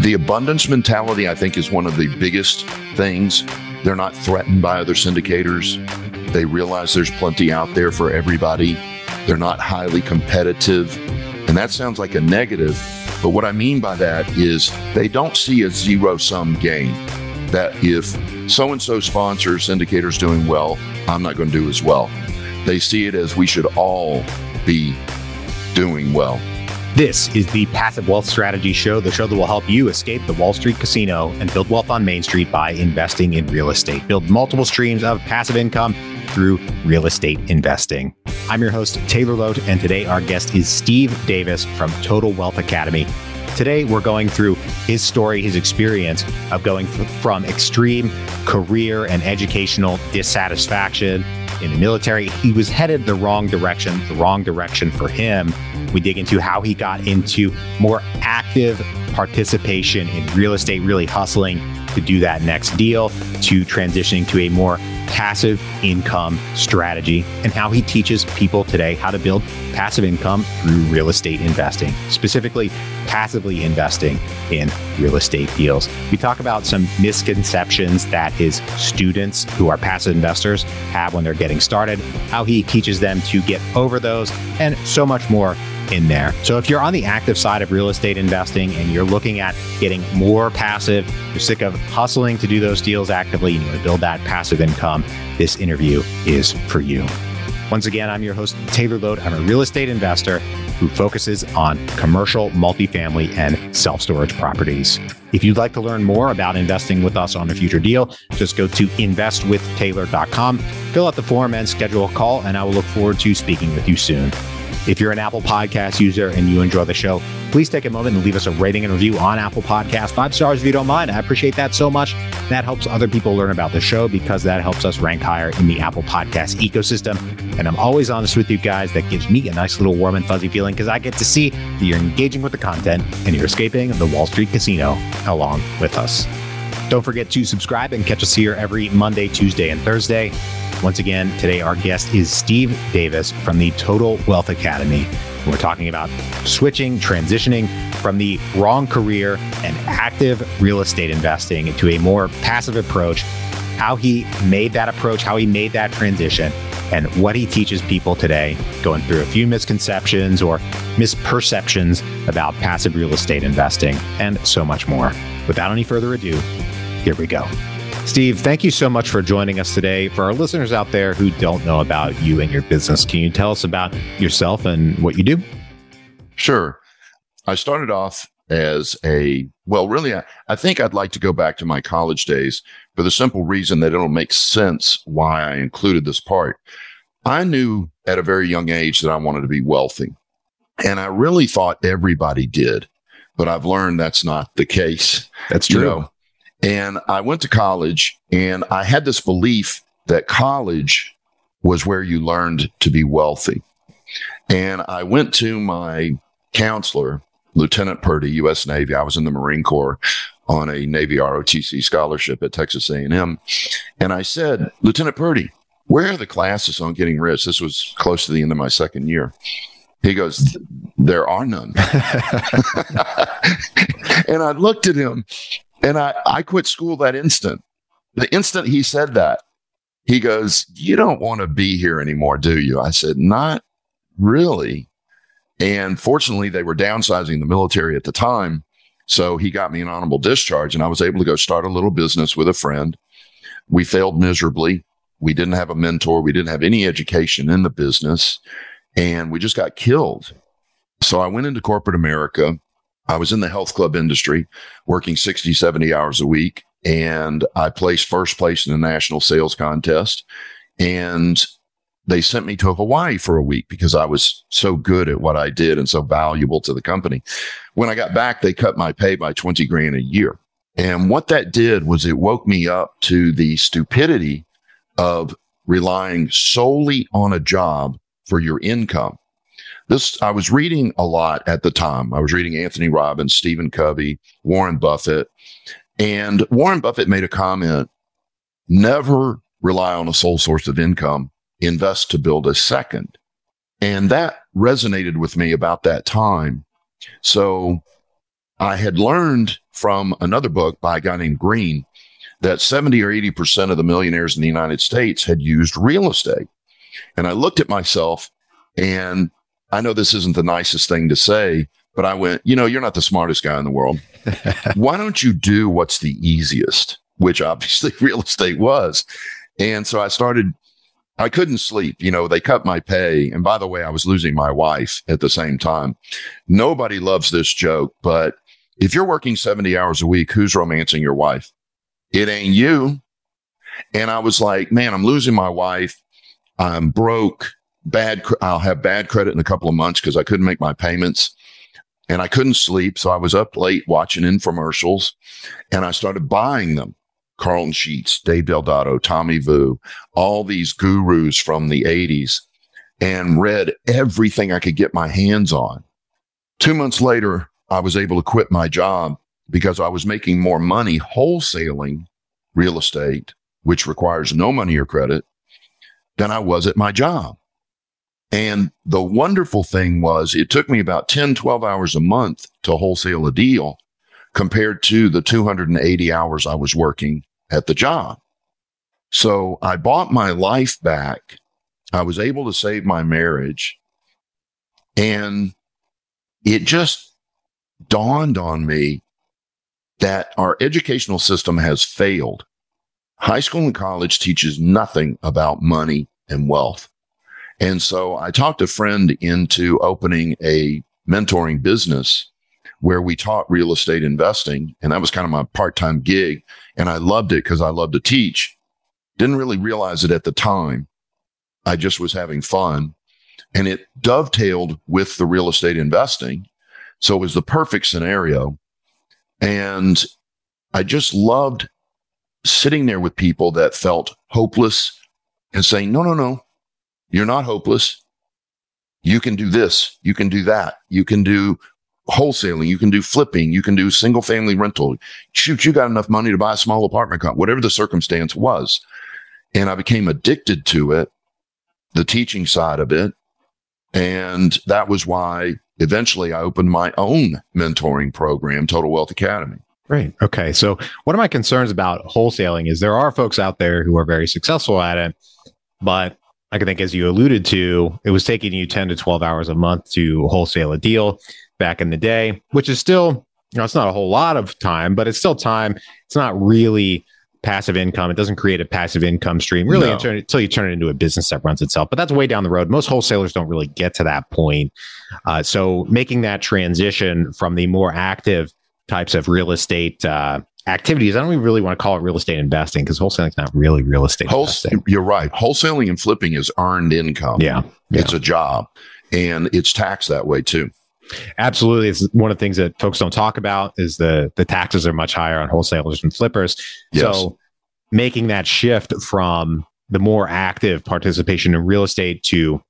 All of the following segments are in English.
The abundance mentality, I think, is one of the biggest things. They're not threatened by other syndicators. They realize there's plenty out there for everybody. They're not highly competitive. And that sounds like a negative. But what I mean by that is they don't see a zero sum game. That if so and so sponsor syndicator's doing well, I'm not going to do as well. They see it as we should all be doing well. This is the Passive Wealth Strategy Show, the show that will help you escape the Wall Street casino and build wealth on Main Street by investing in real estate. Build multiple streams of passive income through real estate investing. I'm your host, Taylor Loht, and today our guest is Steve Davis from Total Wealth Academy. Today, we're going through his story, his experience of going from extreme career and educational dissatisfaction in the military. He was headed the wrong direction, the wrong direction for him. We dig into how he got into more active participation in real estate, really hustling to do that next deal, to transitioning to a more passive income strategy, and how he teaches people today how to build passive income through real estate investing, specifically passively investing in real estate deals. We talk about some misconceptions that his students who are passive investors have when they're getting started, how he teaches them to get over those, and so much more in there. So if you're on the active side of real estate investing and you're looking at getting more passive, you're sick of hustling to do those deals actively, and you want to build that passive income, this interview is for you. Once again, I'm your host, Taylor Loht. I'm a real estate investor who focuses on commercial, multifamily, and self storage properties. If you'd like to learn more about investing with us on a future deal, just go to investwithtaylor.com, fill out the form, and schedule a call, and I will look forward to speaking with you soon. If you're an Apple Podcast user and you enjoy the show, please take a moment and leave us a rating and review on Apple Podcast. Five stars if you don't mind. I appreciate that so much. That helps other people learn about the show because that helps us rank higher in the Apple Podcast ecosystem. And I'm always honest with you guys. That gives me a nice little warm and fuzzy feeling because I get to see that you're engaging with the content and you're escaping the Wall Street casino along with us. Don't forget to subscribe and catch us here every Monday, Tuesday, and Thursday. Once again, today our guest is Steve Davis from the Total Wealth Academy. We're talking about switching, transitioning from the wrong career and active real estate investing to a more passive approach, how he made that approach, how he made that transition, and what he teaches people today, going through a few misconceptions or misperceptions about passive real estate investing, and so much more. Without any further ado, here we go. Steve, thank you so much for joining us today. For our listeners out there who don't know about you and your business, can you tell us about yourself and what you do? Sure. I started off as a, well, really, I, I think I'd like to go back to my college days for the simple reason that it'll make sense why I included this part. I knew at a very young age that I wanted to be wealthy. And I really thought everybody did, but I've learned that's not the case. That's true. You know, and I went to college and I had this belief that college was where you learned to be wealthy. And I went to my counselor, Lieutenant Purdy, U.S. Navy. I was in the Marine Corps on a Navy ROTC scholarship at Texas A&M. And I said, Lieutenant Purdy, where are the classes on getting rich? This was close to the end of my second year. He goes, there are none. and I looked at him and I, I quit school that instant. The instant he said that, he goes, You don't want to be here anymore, do you? I said, Not really. And fortunately, they were downsizing the military at the time. So he got me an honorable discharge, and I was able to go start a little business with a friend. We failed miserably. We didn't have a mentor. We didn't have any education in the business, and we just got killed. So I went into corporate America I was in the health club industry working 60, 70 hours a week. And I placed first place in the national sales contest. And they sent me to Hawaii for a week because I was so good at what I did and so valuable to the company. When I got back, they cut my pay by 20 grand a year. And what that did was it woke me up to the stupidity of relying solely on a job for your income this I was reading a lot at the time. I was reading Anthony Robbins, Stephen Covey, Warren Buffett, and Warren Buffett made a comment: never rely on a sole source of income. Invest to build a second, and that resonated with me about that time. So I had learned from another book by a guy named Green that 70 or 80% of the millionaires in the United States had used real estate. And I looked at myself and I know this isn't the nicest thing to say, but I went, you know, you're not the smartest guy in the world. Why don't you do what's the easiest? Which obviously real estate was. And so I started, I couldn't sleep. You know, they cut my pay. And by the way, I was losing my wife at the same time. Nobody loves this joke, but if you're working 70 hours a week, who's romancing your wife? It ain't you. And I was like, man, I'm losing my wife. I'm broke. Bad. I'll have bad credit in a couple of months because I couldn't make my payments and I couldn't sleep. So I was up late watching infomercials and I started buying them. Carleton Sheets, Dave Del Dotto, Tommy Vu, all these gurus from the 80s and read everything I could get my hands on. Two months later, I was able to quit my job because I was making more money wholesaling real estate, which requires no money or credit, than I was at my job. And the wonderful thing was it took me about 10, 12 hours a month to wholesale a deal compared to the 280 hours I was working at the job. So I bought my life back. I was able to save my marriage. And it just dawned on me that our educational system has failed. High school and college teaches nothing about money and wealth. And so I talked a friend into opening a mentoring business where we taught real estate investing. And that was kind of my part time gig. And I loved it because I loved to teach. Didn't really realize it at the time. I just was having fun and it dovetailed with the real estate investing. So it was the perfect scenario. And I just loved sitting there with people that felt hopeless and saying, no, no, no, you're not hopeless. You can do this. You can do that. You can do wholesaling. You can do flipping. You can do single family rental. Shoot, you got enough money to buy a small apartment, whatever the circumstance was. And I became addicted to it, the teaching side of it. And that was why eventually I opened my own mentoring program, Total Wealth Academy. Great. Okay. So one of my concerns about wholesaling is there are folks out there who are very successful at it, but I think, as you alluded to, it was taking you 10 to 12 hours a month to wholesale a deal back in the day, which is still, you know, it's not a whole lot of time, but it's still time. It's not really passive income. It doesn't create a passive income stream really no. until, until, you turn it into a business that runs itself. But that's way down the road. Most wholesalers don't really get to that point. Uh, so making that transition from the more active types of real estate uh, activities. I don't even really want to call it real estate investing because wholesaling is not really real estate investing. You're right. Wholesaling and flipping is earned income. Yeah, yeah. It's a job and it's taxed that way too. Absolutely. It's one of the things that folks don't talk about is the the taxes are much higher on wholesalers and flippers. Yes. So making that shift from the more active participation in real estate to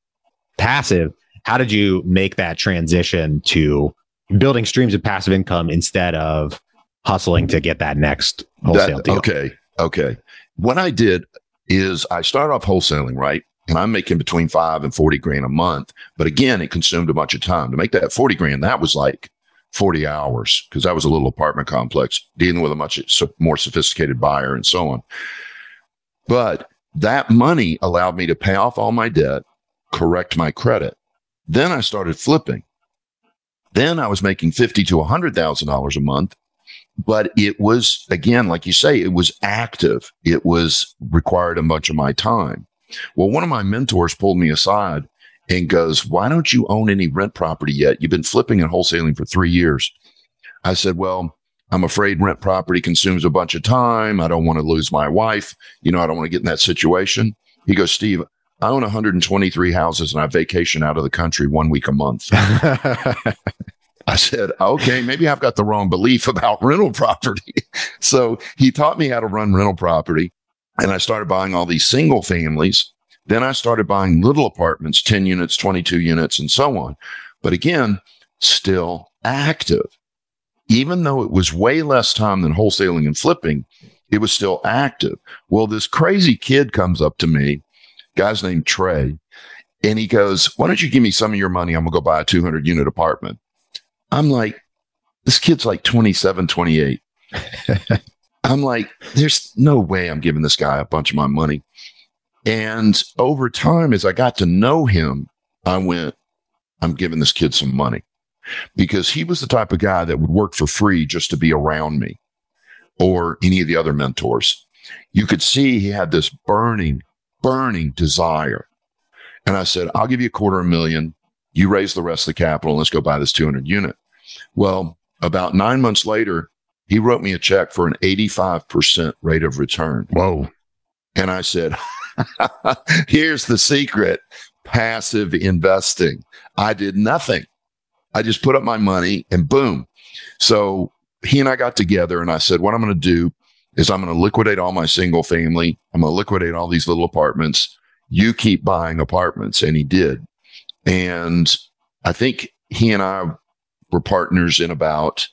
passive, how did you make that transition to building streams of passive income instead of hustling to get that next wholesale that, deal. Okay. Okay. What I did is I started off wholesaling, right? And I'm making between five and 40 grand a month. But again, it consumed a bunch of time to make that 40 grand. That was like 40 hours because that was a little apartment complex dealing with a much more sophisticated buyer and so on. But that money allowed me to pay off all my debt, correct my credit. Then I started flipping. Then I was making fifty to a hundred thousand dollars a month but it was again like you say it was active. It was required a bunch of my time. Well one of my mentors pulled me aside and goes why don't you own any rent property yet? You've been flipping and wholesaling for three years. I said well i'm afraid rent property consumes a bunch of time. I don't want to lose my wife. You know i don't want to get in that situation. He goes steve I own 123 houses and I vacation out of the country one week a month. I said, okay, maybe I've got the wrong belief about rental property. so he taught me how to run rental property. And I started buying all these single families. Then I started buying little apartments, 10 units, 22 units, and so on. But again, still active. Even though it was way less time than wholesaling and flipping, it was still active. Well, this crazy kid comes up to me, guy's named Trey, and he goes, Why don't you give me some of your money? I'm going to go buy a 200 unit apartment. I'm like, This kid's like 27, 28. I'm like, there's no way I'm giving this guy a bunch of my money. And over time, as I got to know him, I went, I'm giving this kid some money because he was the type of guy that would work for free just to be around me or any of the other mentors. You could see he had this burning, burning desire. And I said, I'll give you a quarter of a million. You raise the rest of the capital. And let's go buy this 200 unit. Well, about nine months later, he wrote me a check for an 85% rate of return. Whoa. And I said, here's the secret passive investing. I did nothing. I just put up my money and boom. So he and I got together and I said, what I'm going to do is I'm going to liquidate all my single family. I'm going to liquidate all these little apartments. You keep buying apartments. And he did. And I think he and I were partners in about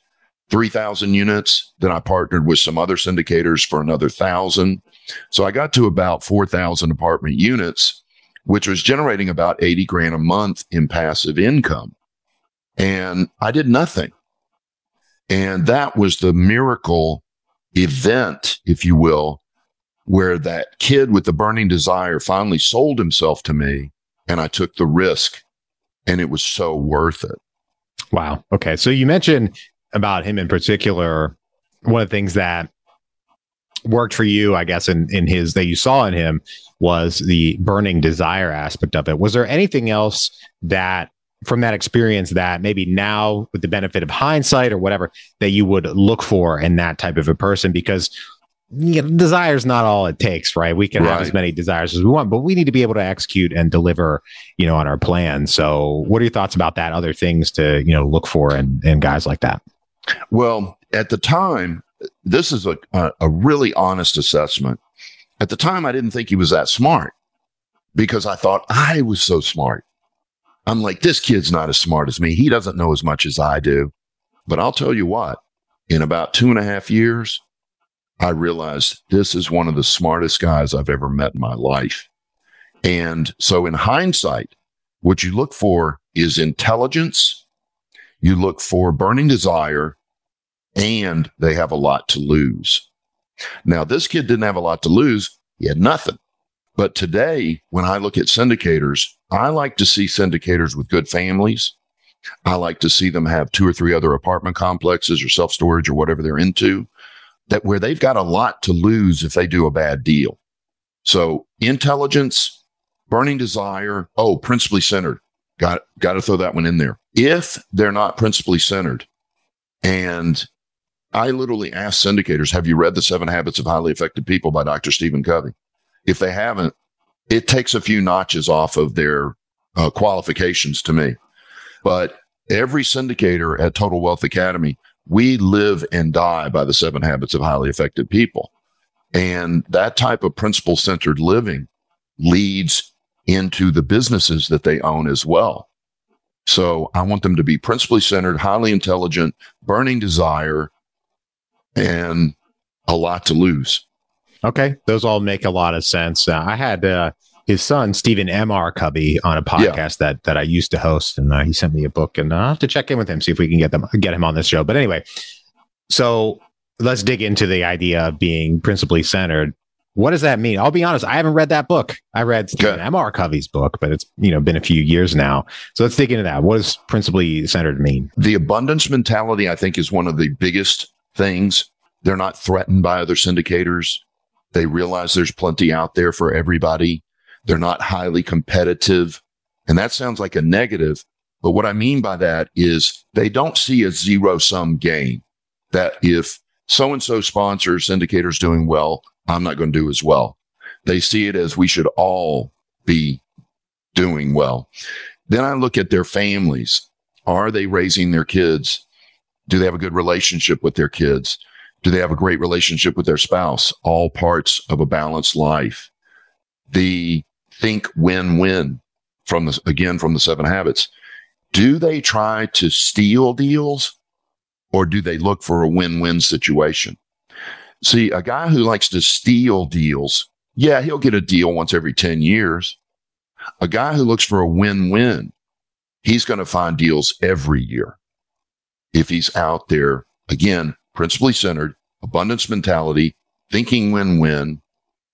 3,000 units. Then I partnered with some other syndicators for another thousand. So I got to about 4,000 apartment units, which was generating about 80 grand a month in passive income. And I did nothing. And that was the miracle event, if you will, where that kid with the burning desire finally sold himself to me and I took the risk and it was so worth it. Wow. Okay. So you mentioned about him in particular, one of the things that worked for you, I guess, in, in his that you saw in him was the burning desire aspect of it. Was there anything else that from that experience that maybe now with the benefit of hindsight or whatever that you would look for in that type of a person because you know, desire is not all it takes, right? We can right. have as many desires as we want, but we need to be able to execute and deliver, you know, on our plan. So what are your thoughts about that? Other things to, you know, look for and, in guys like that? Well, at the time, this is a, a, a really honest assessment. At the time, I didn't think he was that smart because I thought I was so smart. I'm like, this kid's not as smart as me. He doesn't know as much as I do. But I'll tell you what, in about two and a half years, I realized this is one of the smartest guys I've ever met in my life. And so in hindsight, what you look for is intelligence. You look for burning desire and they have a lot to lose. Now, this kid didn't have a lot to lose. He had nothing. But today, when I look at syndicators, I like to see syndicators with good families. I like to see them have two or three other apartment complexes or self storage or whatever they're into that where they've got a lot to lose if they do a bad deal. So intelligence, burning desire. Oh, principally centered. Got, got to throw that one in there. If they're not principally centered and I literally ask syndicators, have you read The Seven Habits of Highly Effective People by Dr. Stephen Covey? If they haven't, it takes a few notches off of their uh, qualifications to me. But every syndicator at Total Wealth Academy, we live and die by the seven habits of highly effective people. And that type of principle centered living leads into the businesses that they own as well. So I want them to be principally centered, highly intelligent, burning desire, and a lot to lose. Okay, those all make a lot of sense. Uh, I had uh, his son Stephen M. R. Covey on a podcast yeah. that that I used to host, and uh, he sent me a book, and I have to check in with him see if we can get them get him on this show. But anyway, so let's dig into the idea of being principally centered. What does that mean? I'll be honest, I haven't read that book. I read Stephen M. R. Covey's book, but it's you know been a few years now. So let's dig into that. What does principally centered mean? The abundance mentality, I think, is one of the biggest things. They're not threatened by other syndicators they realize there's plenty out there for everybody. They're not highly competitive. And that sounds like a negative. But what I mean by that is they don't see a zero sum game that if so and so sponsor syndicator's doing well, I'm not going to do as well. They see it as we should all be doing well. Then I look at their families. Are they raising their kids? Do they have a good relationship with their kids? Do they have a great relationship with their spouse? All parts of a balanced life. The think win win from again, from the seven habits. Do they try to steal deals or do they look for a win win situation? See, a guy who likes to steal deals, yeah, he'll get a deal once every 10 years. A guy who looks for a win win, he's going to find deals every year. if he's out there, again, principally centered, abundance mentality, thinking win win,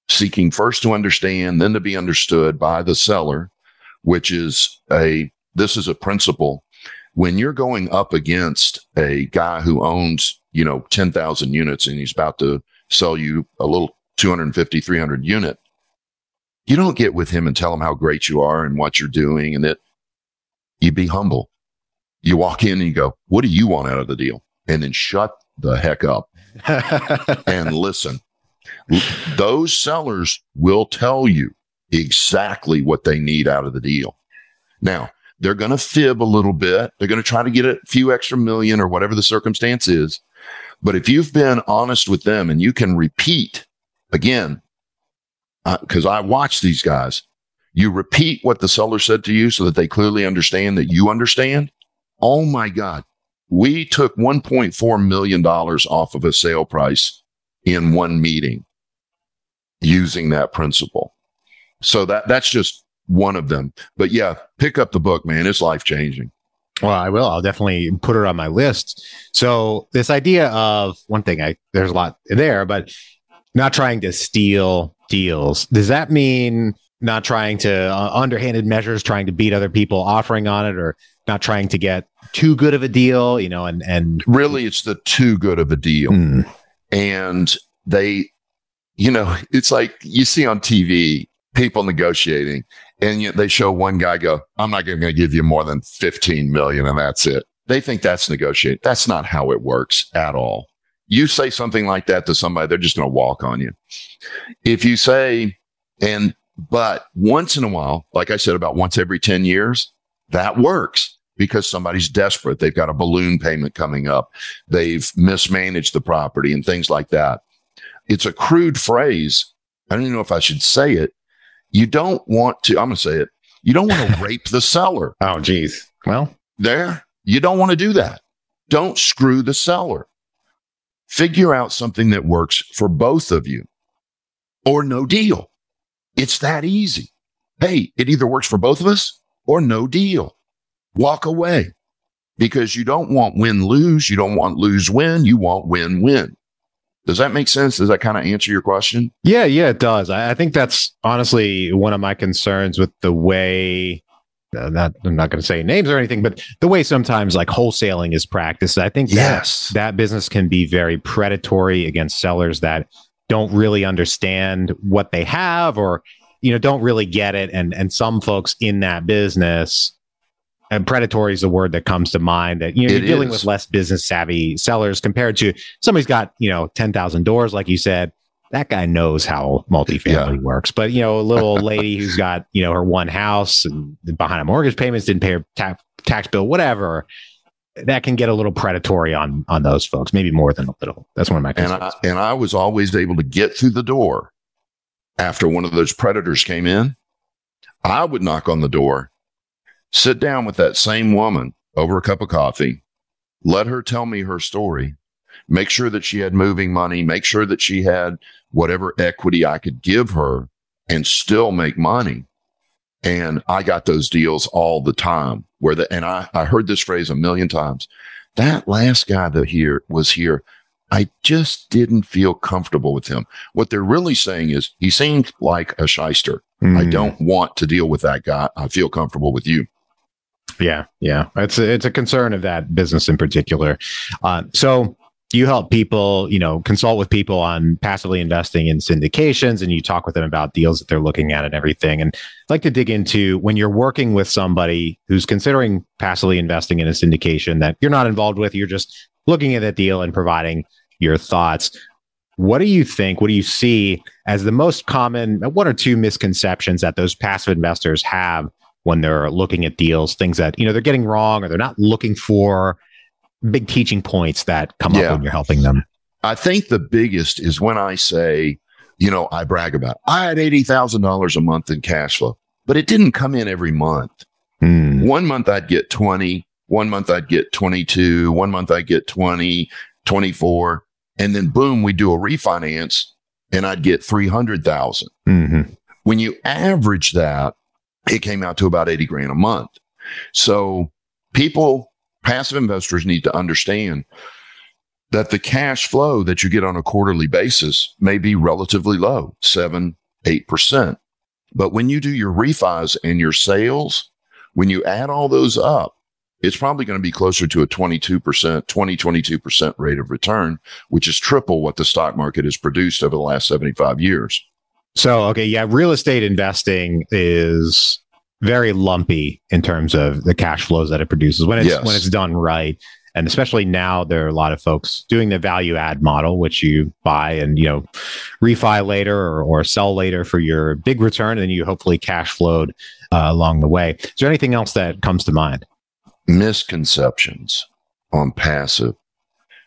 seeking first to understand, then to be understood by the seller, which is a, this is a principle. When you're going up against a guy who owns, you know, 10,000 units and he's about to sell you a little 250, 300 unit, you don't get with him and tell him how great you are and what you're doing and that you be humble. You walk in and you go, what do you want out of the deal? And then shut the heck up and listen. Those sellers will tell you exactly what they need out of the deal. Now, they're going to fib a little bit. They're going to try to get a few extra million or whatever the circumstance is. But if you've been honest with them and you can repeat again, because uh, I watch these guys, you repeat what the seller said to you so that they clearly understand that you understand. Oh my God. We took $1.4 million off of a sale price in one meeting using that principle. So that, that's just one of them. But yeah, pick up the book, man. It's life changing. Well, I will. I'll definitely put it on my list. So this idea of one thing, I there's a lot there, but not trying to steal deals. Does that mean not trying to uh, underhanded measures, trying to beat other people offering on it, or not trying to get too good of a deal? You know, and and really, it's the too good of a deal, mm. And they, you know, it's like you see on TV people negotiating, and yet they show one guy go, "I'm not going to give you more than 15 million, and that's it." They think that's negotiate. That's not how it works at all. You say something like that to somebody, they're just going to walk on you. If you say, and but once in a while, like I said, about once every 10 years, that works because somebody's desperate. They've got a balloon payment coming up. They've mismanaged the property and things like that. It's a crude phrase. I don't even know if I should say it. You don't want to, I'm going to say it. You don't want to rape the seller. Oh, geez. Well, there, you don't want to do that. Don't screw the seller. Figure out something that works for both of you or no deal. It's that easy. Hey, it either works for both of us or no deal. Walk away because you don't want win lose. You don't want lose win. You want win win. Does that make sense? Does that kind of answer your question? Yeah, yeah, it does. I, I think that's honestly one of my concerns with the way uh, not I'm not going to say names or anything, but the way sometimes like wholesaling is practiced, I think yes. that, that business can be very predatory against sellers that don't really understand what they have or you know don't really get it and and some folks in that business and predatory is the word that comes to mind that you know you're dealing with less business savvy sellers compared to somebody's got you know 10,000 doors like you said that guy knows how multifamily yeah. works but you know a little lady who's got you know her one house and behind a mortgage payments didn't pay her ta- tax bill whatever that can get a little predatory on on those folks, maybe more than a little. That's one of my concerns. And I, and I was always able to get through the door after one of those predators came in. I would knock on the door, sit down with that same woman over a cup of coffee, let her tell me her story, make sure that she had moving money, make sure that she had whatever equity I could give her and still make money. And I got those deals all the time where the, and I, I heard this phrase a million times. That last guy that here was here, I just didn't feel comfortable with him. What they're really saying is he seemed like a shyster. Mm. I don't want to deal with that guy. I feel comfortable with you. Yeah, yeah, it's a, it's a concern of that business in particular. Uh, so you help people, you know, consult with people on passively investing in syndications and you talk with them about deals that they're looking at and everything. And I'd like to dig into when you're working with somebody who's considering passively investing in a syndication that you're not involved with, you're just looking at that deal and providing your thoughts. What do you think? What do you see as the most common one or two misconceptions that those passive investors have when they're looking at deals, things that, you know, they're getting wrong or they're not looking for big teaching points that come yeah. up when you're helping them? I think the biggest is when I say, you know, I brag about, I had $80,000 a month in cash flow, but it didn't come in every month. Hmm. One month I'd get 20, one month I'd get 22, one month I'd get 20, 24. And then boom, we do a refinance and I'd get 300,000. Mm-hmm. When you average that, it came out to about 80 grand a month. So people passive investors need to understand that the cash flow that you get on a quarterly basis may be relatively low, seven, 8%. But when you do your refis and your sales, when you add all those up, it's probably going to be closer to a 22%, 20, 22% rate of return, which is triple what the stock market has produced over the last 75 years. So, okay, yeah, real estate investing is very lumpy in terms of the cash flows that it produces when it's yes. when it's done right. And especially now, there are a lot of folks doing the value add model, which you buy and you know refi later or, or sell later for your big return, and you hopefully cash flowed uh, along the way. Is there anything else that comes to mind? Misconceptions on passive.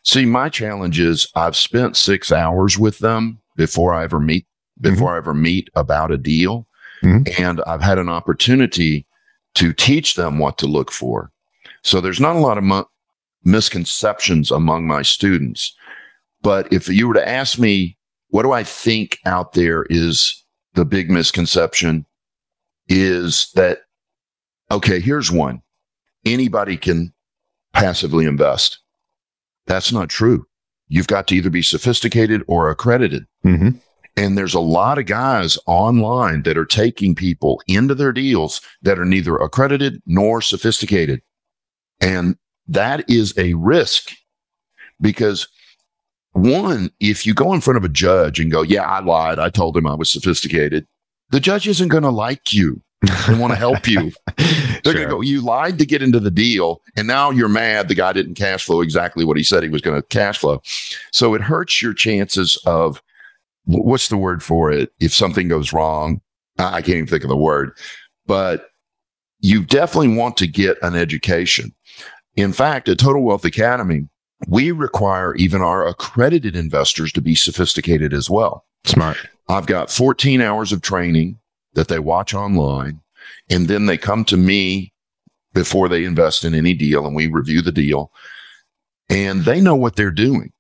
See, my challenge is I've spent six hours with them before I ever meet before mm-hmm. I ever meet about a deal, mm-hmm. and I've had an opportunity to teach them what to look for. So there's not a lot of mo- misconceptions among my students. But if you were to ask me, what do I think out there is the big misconception is that, okay, here's one. Anybody can passively invest. That's not true. You've got to either be sophisticated or accredited. Mm-hmm. And there's a lot of guys online that are taking people into their deals that are neither accredited nor sophisticated. And that is a risk because one, if you go in front of a judge and go, yeah, I lied. I told him I was sophisticated. The judge isn't going to like you and want to help you. They're sure. going to go, you lied to get into the deal. And now you're mad the guy didn't cash flow exactly what he said he was going to cash flow. So it hurts your chances of what's the word for it? If something goes wrong, I can't even think of the word, but you definitely want to get an education. In fact, at Total Wealth Academy, we require even our accredited investors to be sophisticated as well. Smart. I've got 14 hours of training that they watch online, and then they come to me before they invest in any deal, and we review the deal, and they know what they're doing.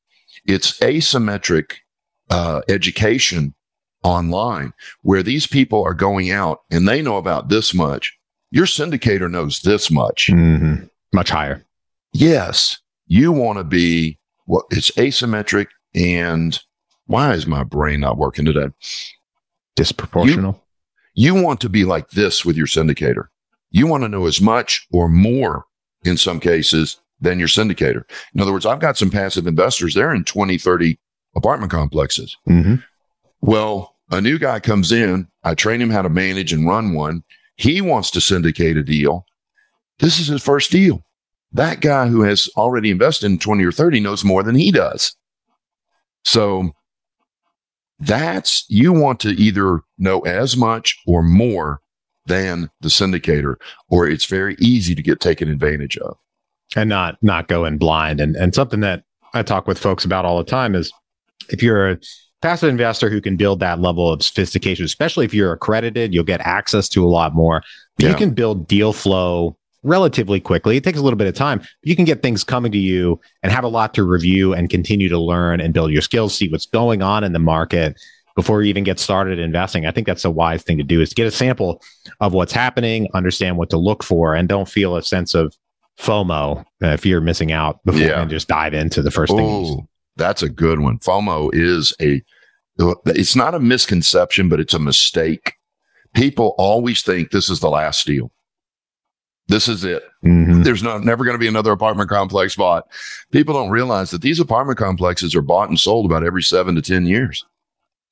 It's asymmetric uh, education online where these people are going out and they know about this much. Your syndicator knows this much. Mm-hmm. Much higher. Yes, you want to be what well, it's asymmetric and why is my brain not working today? Disproportional. You, you want to be like this with your syndicator. You want to know as much or more in some cases than your syndicator. In other words, I've got some passive investors. They're in 20, 30 apartment complexes. Mm-hmm. Well, a new guy comes in. I train him how to manage and run one. He wants to syndicate a deal. This is his first deal that guy who has already invested in 20 or 30 knows more than he does. So that's, you want to either know as much or more than the syndicator, or it's very easy to get taken advantage of. And not, not go in blind. And, and something that I talk with folks about all the time is if you're a passive investor who can build that level of sophistication, especially if you're accredited, you'll get access to a lot more. Yeah. You can build deal flow relatively quickly. It takes a little bit of time. You can get things coming to you and have a lot to review and continue to learn and build your skills, see what's going on in the market before you even get started investing. I think that's a wise thing to do is to get a sample of what's happening, understand what to look for, and don't feel a sense of FOMO uh, you're missing out before yeah. and just dive into the first Ooh, thing. That's a good one. FOMO is a it's not a misconception, but it's a mistake. People always think this is the last deal. This is it. Mm-hmm. There's no, never going to be another apartment complex bought. People don't realize that these apartment complexes are bought and sold about every seven to 10 years.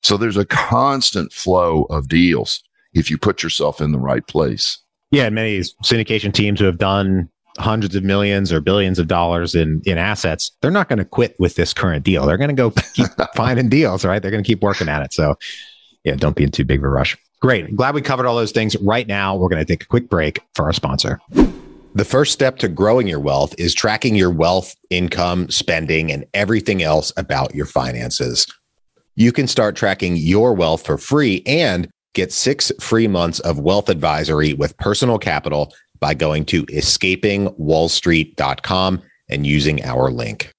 So there's a constant flow of deals if you put yourself in the right place. Yeah. And many syndication teams who have done hundreds of millions or billions of dollars in, in assets, they're not going to quit with this current deal. They're going to go keep finding deals, right? They're going to keep working at it. So yeah, don't be in too big of a rush. Great. glad we covered all those things. Right now, we're going to take a quick break for our sponsor. The first step to growing your wealth is tracking your wealth, income, spending, and everything else about your finances. You can start tracking your wealth for free and get six free months of wealth advisory with personal capital by going to escapingwallstreet.com and using our link.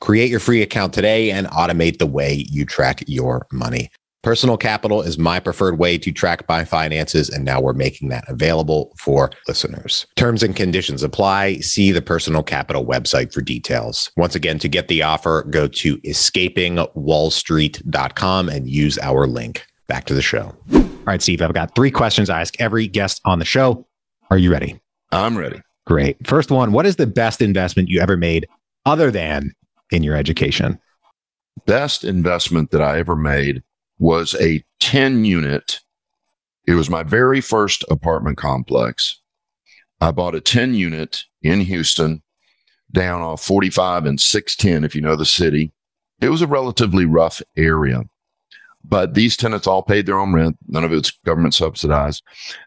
Create your free account today and automate the way you track your money. Personal Capital is my preferred way to track my finances, and now we're making that available for listeners. Terms and conditions apply. See the Personal Capital website for details. Once again, to get the offer, go to escapingwallstreet.com and use our link. Back to the show. All right, Steve, I've got three questions I ask every guest on the show. Are you ready? I'm ready. Great. First one What is the best investment you ever made other than in your education? Best investment that I ever made was a 10 unit. It was my very first apartment complex. I bought a 10 unit in Houston down off 45 and 610, if you know the city. It was a relatively rough area, but these tenants all paid their own rent. None of it's government subsidized.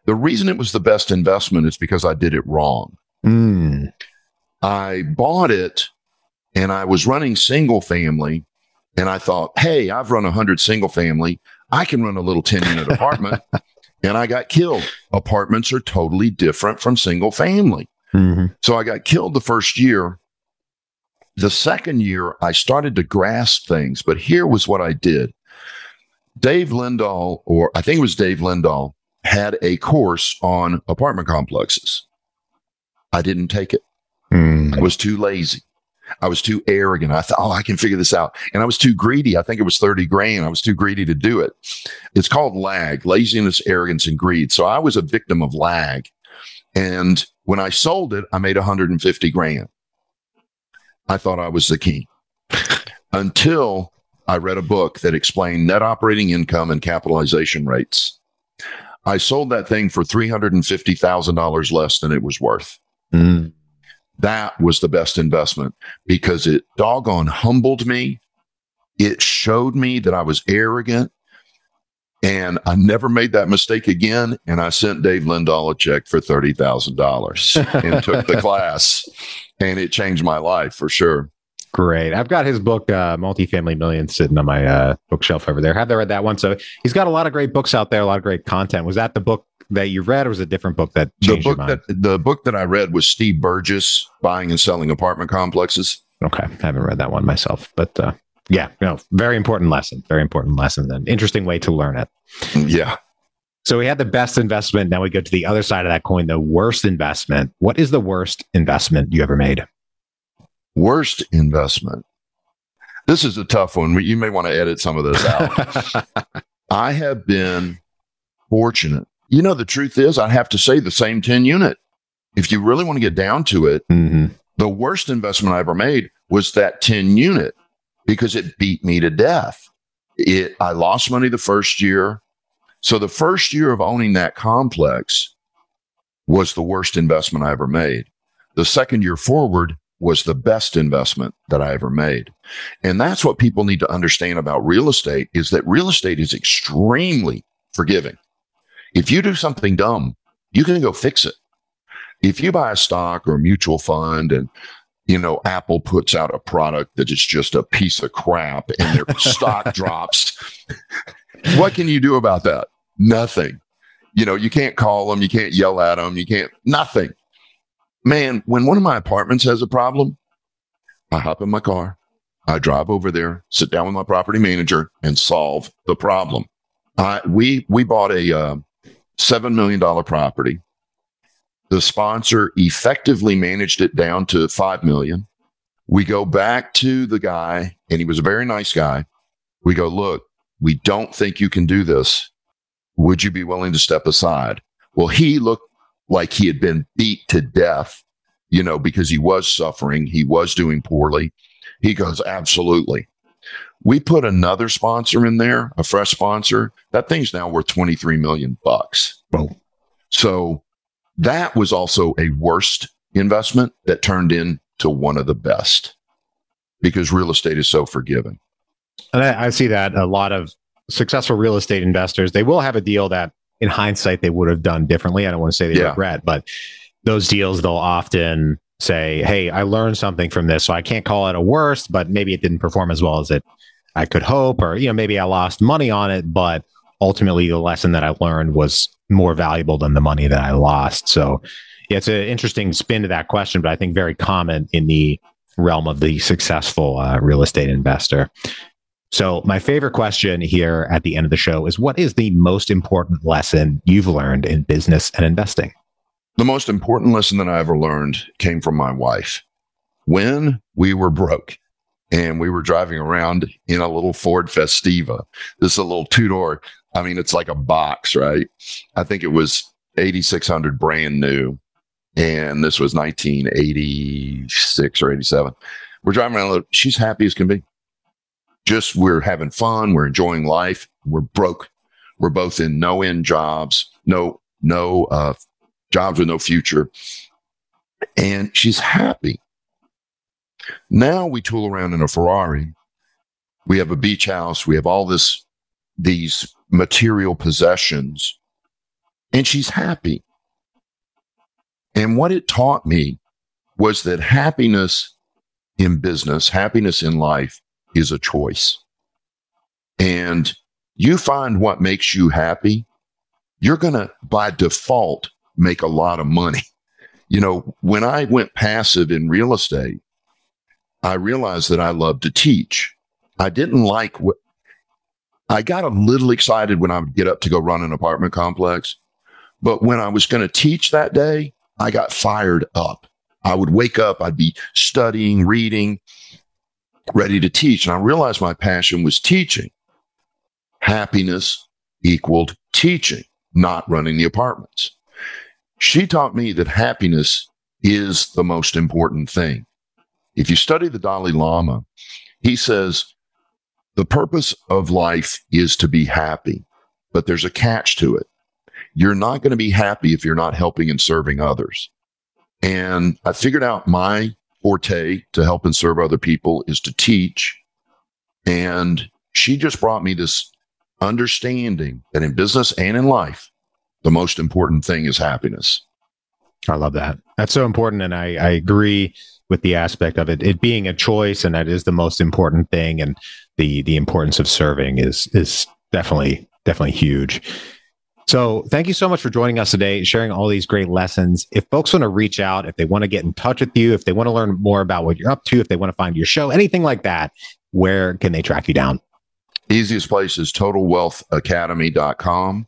The reason it was the best investment is because I did it wrong. Mm. I bought it and I was running single family and I thought, hey, I've run a 100 single family. I can run a little 10 unit apartment. and I got killed. Apartments are totally different from single family. Mm-hmm. So I got killed the first year. The second year, I started to grasp things, but here was what I did. Dave Lindahl, or I think it was Dave Lindahl, had a course on apartment complexes. I didn't take it. Mm. I was too lazy. I was too arrogant. I thought, oh, I can figure this out. And I was too greedy. I think it was 30 grand. I was too greedy to do it. It's called lag, laziness, arrogance, and greed. So I was a victim of lag. And when I sold it, I made 150 grand. I thought I was the king until I read a book that explained net operating income and capitalization rates. I sold that thing for $350,000 less than it was worth. Mm. That was the best investment because it doggone humbled me. It showed me that I was arrogant and I never made that mistake again. And I sent Dave Lindahl a check for $30,000 and took the class and it changed my life for sure. Great. I've got his book, uh, Multifamily Millions, sitting on my uh, bookshelf over there. Have they read that one? So he's got a lot of great books out there, a lot of great content. Was that the book that you read, or was it a different book that the book that the book that I read was Steve Berges buying and selling apartment complexes. okay, I haven't read that one myself, but uh, yeah, no, very important lesson. Very important lesson. An interesting way to learn it. Yeah. So we had the best investment. Now we go to the other side of that coin, the worst investment. What is the worst investment you ever made? Worst investment. This is a tough one. You may want to edit some of this out. I have been fortunate. You know, the truth is, I have to say the same 10 unit. If you really want to get down to it, Mhm. the worst investment I ever made was that 10 unit because it beat me to death. It, I lost money the first year. So the first year of owning that complex was the worst investment I ever made. The second year forward was the best investment that I ever made. And that's what people need to understand about real estate is that real estate is extremely forgiving. If you do something dumb, you can go fix it. If you buy a stock or a mutual fund and you know, Apple puts out a product that is just a piece of crap and their stock drops. what can you do about that? Nothing. You know, you can't call them, you can't yell at them, you can't, nothing. Man, when one of my apartments has a problem, I hop in my car, I drive over there, sit down with my property manager, and solve the problem. I we we bought a uh, seven million dollar property. The sponsor effectively managed it down to five million. We go back to the guy, and he was a very nice guy. We go, look, we don't think you can do this. Would you be willing to step aside? Well, he looked like he had been beat to death, you know, because he was suffering. He was doing poorly. He goes, absolutely. We put another sponsor in there, a fresh sponsor. That thing's now worth 23 million bucks. Whoa. So that was also a worst investment that turned into one of the best because real estate is so forgiving. And I, I see that a lot of successful real estate investors, they will have a deal that in hindsight they would have done differently. I don't want to say they Yeah. regret, but those deals they'll often say, Hey, I learned something from this. So I can't call it a worst, but maybe it didn't perform as well as it I could hope, or you know, maybe I lost money on it, but ultimately the lesson that I learned was more valuable than the money that I lost. So yeah, it's an interesting spin to that question, but I think very common in the realm of the successful uh, real estate investor. So, my favorite question here at the end of the show is what is the most important lesson you've learned in business and investing? The most important lesson that I ever learned came from my wife. When we were broke and we were driving around in a little Ford Festiva, this is a little two door. I mean, it's like a box, right? I think it was 8600 brand new. And this was 1986 or 87. We're driving around. She's happy as can be. Just we're having fun. We're enjoying life. We're broke. We're both in no end jobs, no, no, uh, jobs with no future. And she's happy. Now we tool around in a Ferrari. We have a beach house. We have all this, these material possessions and she's happy. And what it taught me was that happiness in business, happiness in life is a choice. And you find what makes you happy, you're going to, by default, make a lot of money. You know, when I went passive in real estate, I realized that I loved to teach. I didn't like what I got a little excited when I would get up to go run an apartment complex. But when I was going to teach that day, I got fired up. I would wake up, I'd be studying, reading, ready to teach. And I realized my passion was teaching. Happiness equaled teaching, not running the apartments. She taught me that happiness is the most important thing. If you study the Dalai Lama, he says the purpose of life is to be happy, but there's a catch to it you're not going to be happy if you're not helping and serving others. And I figured out my forte to help and serve other people is to teach. And she just brought me this understanding that in business and in life, the most important thing is happiness. I love that. That's so important. And I, I agree with the aspect of it, it being a choice. And that is the most important thing. And the, the importance of serving is, is definitely, definitely huge. So, thank you so much for joining us today, sharing all these great lessons. If folks want to reach out, if they want to get in touch with you, if they want to learn more about what you're up to, if they want to find your show, anything like that, where can they track you down? Easiest place is totalwealthacademy.com.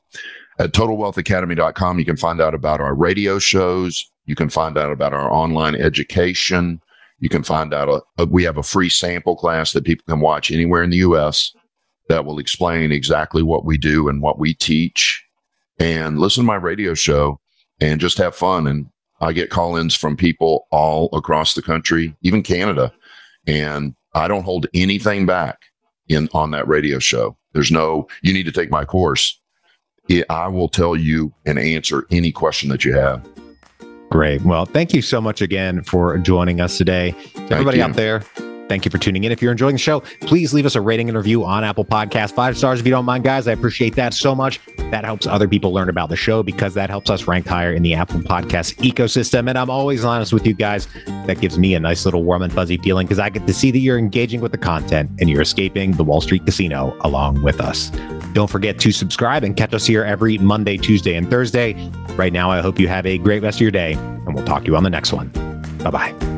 At totalwealthacademy.com, you can find out about our radio shows. You can find out about our online education. You can find out a, a, we have a free sample class that people can watch anywhere in the U.S. that will explain exactly what we do and what we teach and listen to my radio show and just have fun. And I get call ins from people all across the country, even Canada. And I don't hold anything back in on that radio show. There's no, you need to take my course. It, I will tell you and answer any question that you have. Great. Well, thank you so much again for joining us today. To everybody out there, Thank you for tuning in. If you're enjoying the show, please leave us a rating and review on Apple Podcast. Five stars if you don't mind, guys. I appreciate that so much. That helps other people learn about the show because that helps us rank higher in the Apple Podcast ecosystem. And I'm always honest with you guys. That gives me a nice little warm and fuzzy feeling because I get to see that you're engaging with the content and you're escaping the Wall Street casino along with us. Don't forget to subscribe and catch us here every Monday, Tuesday, and Thursday. Right now, I hope you have a great rest of your day, and we'll talk to you on the next one. Bye bye.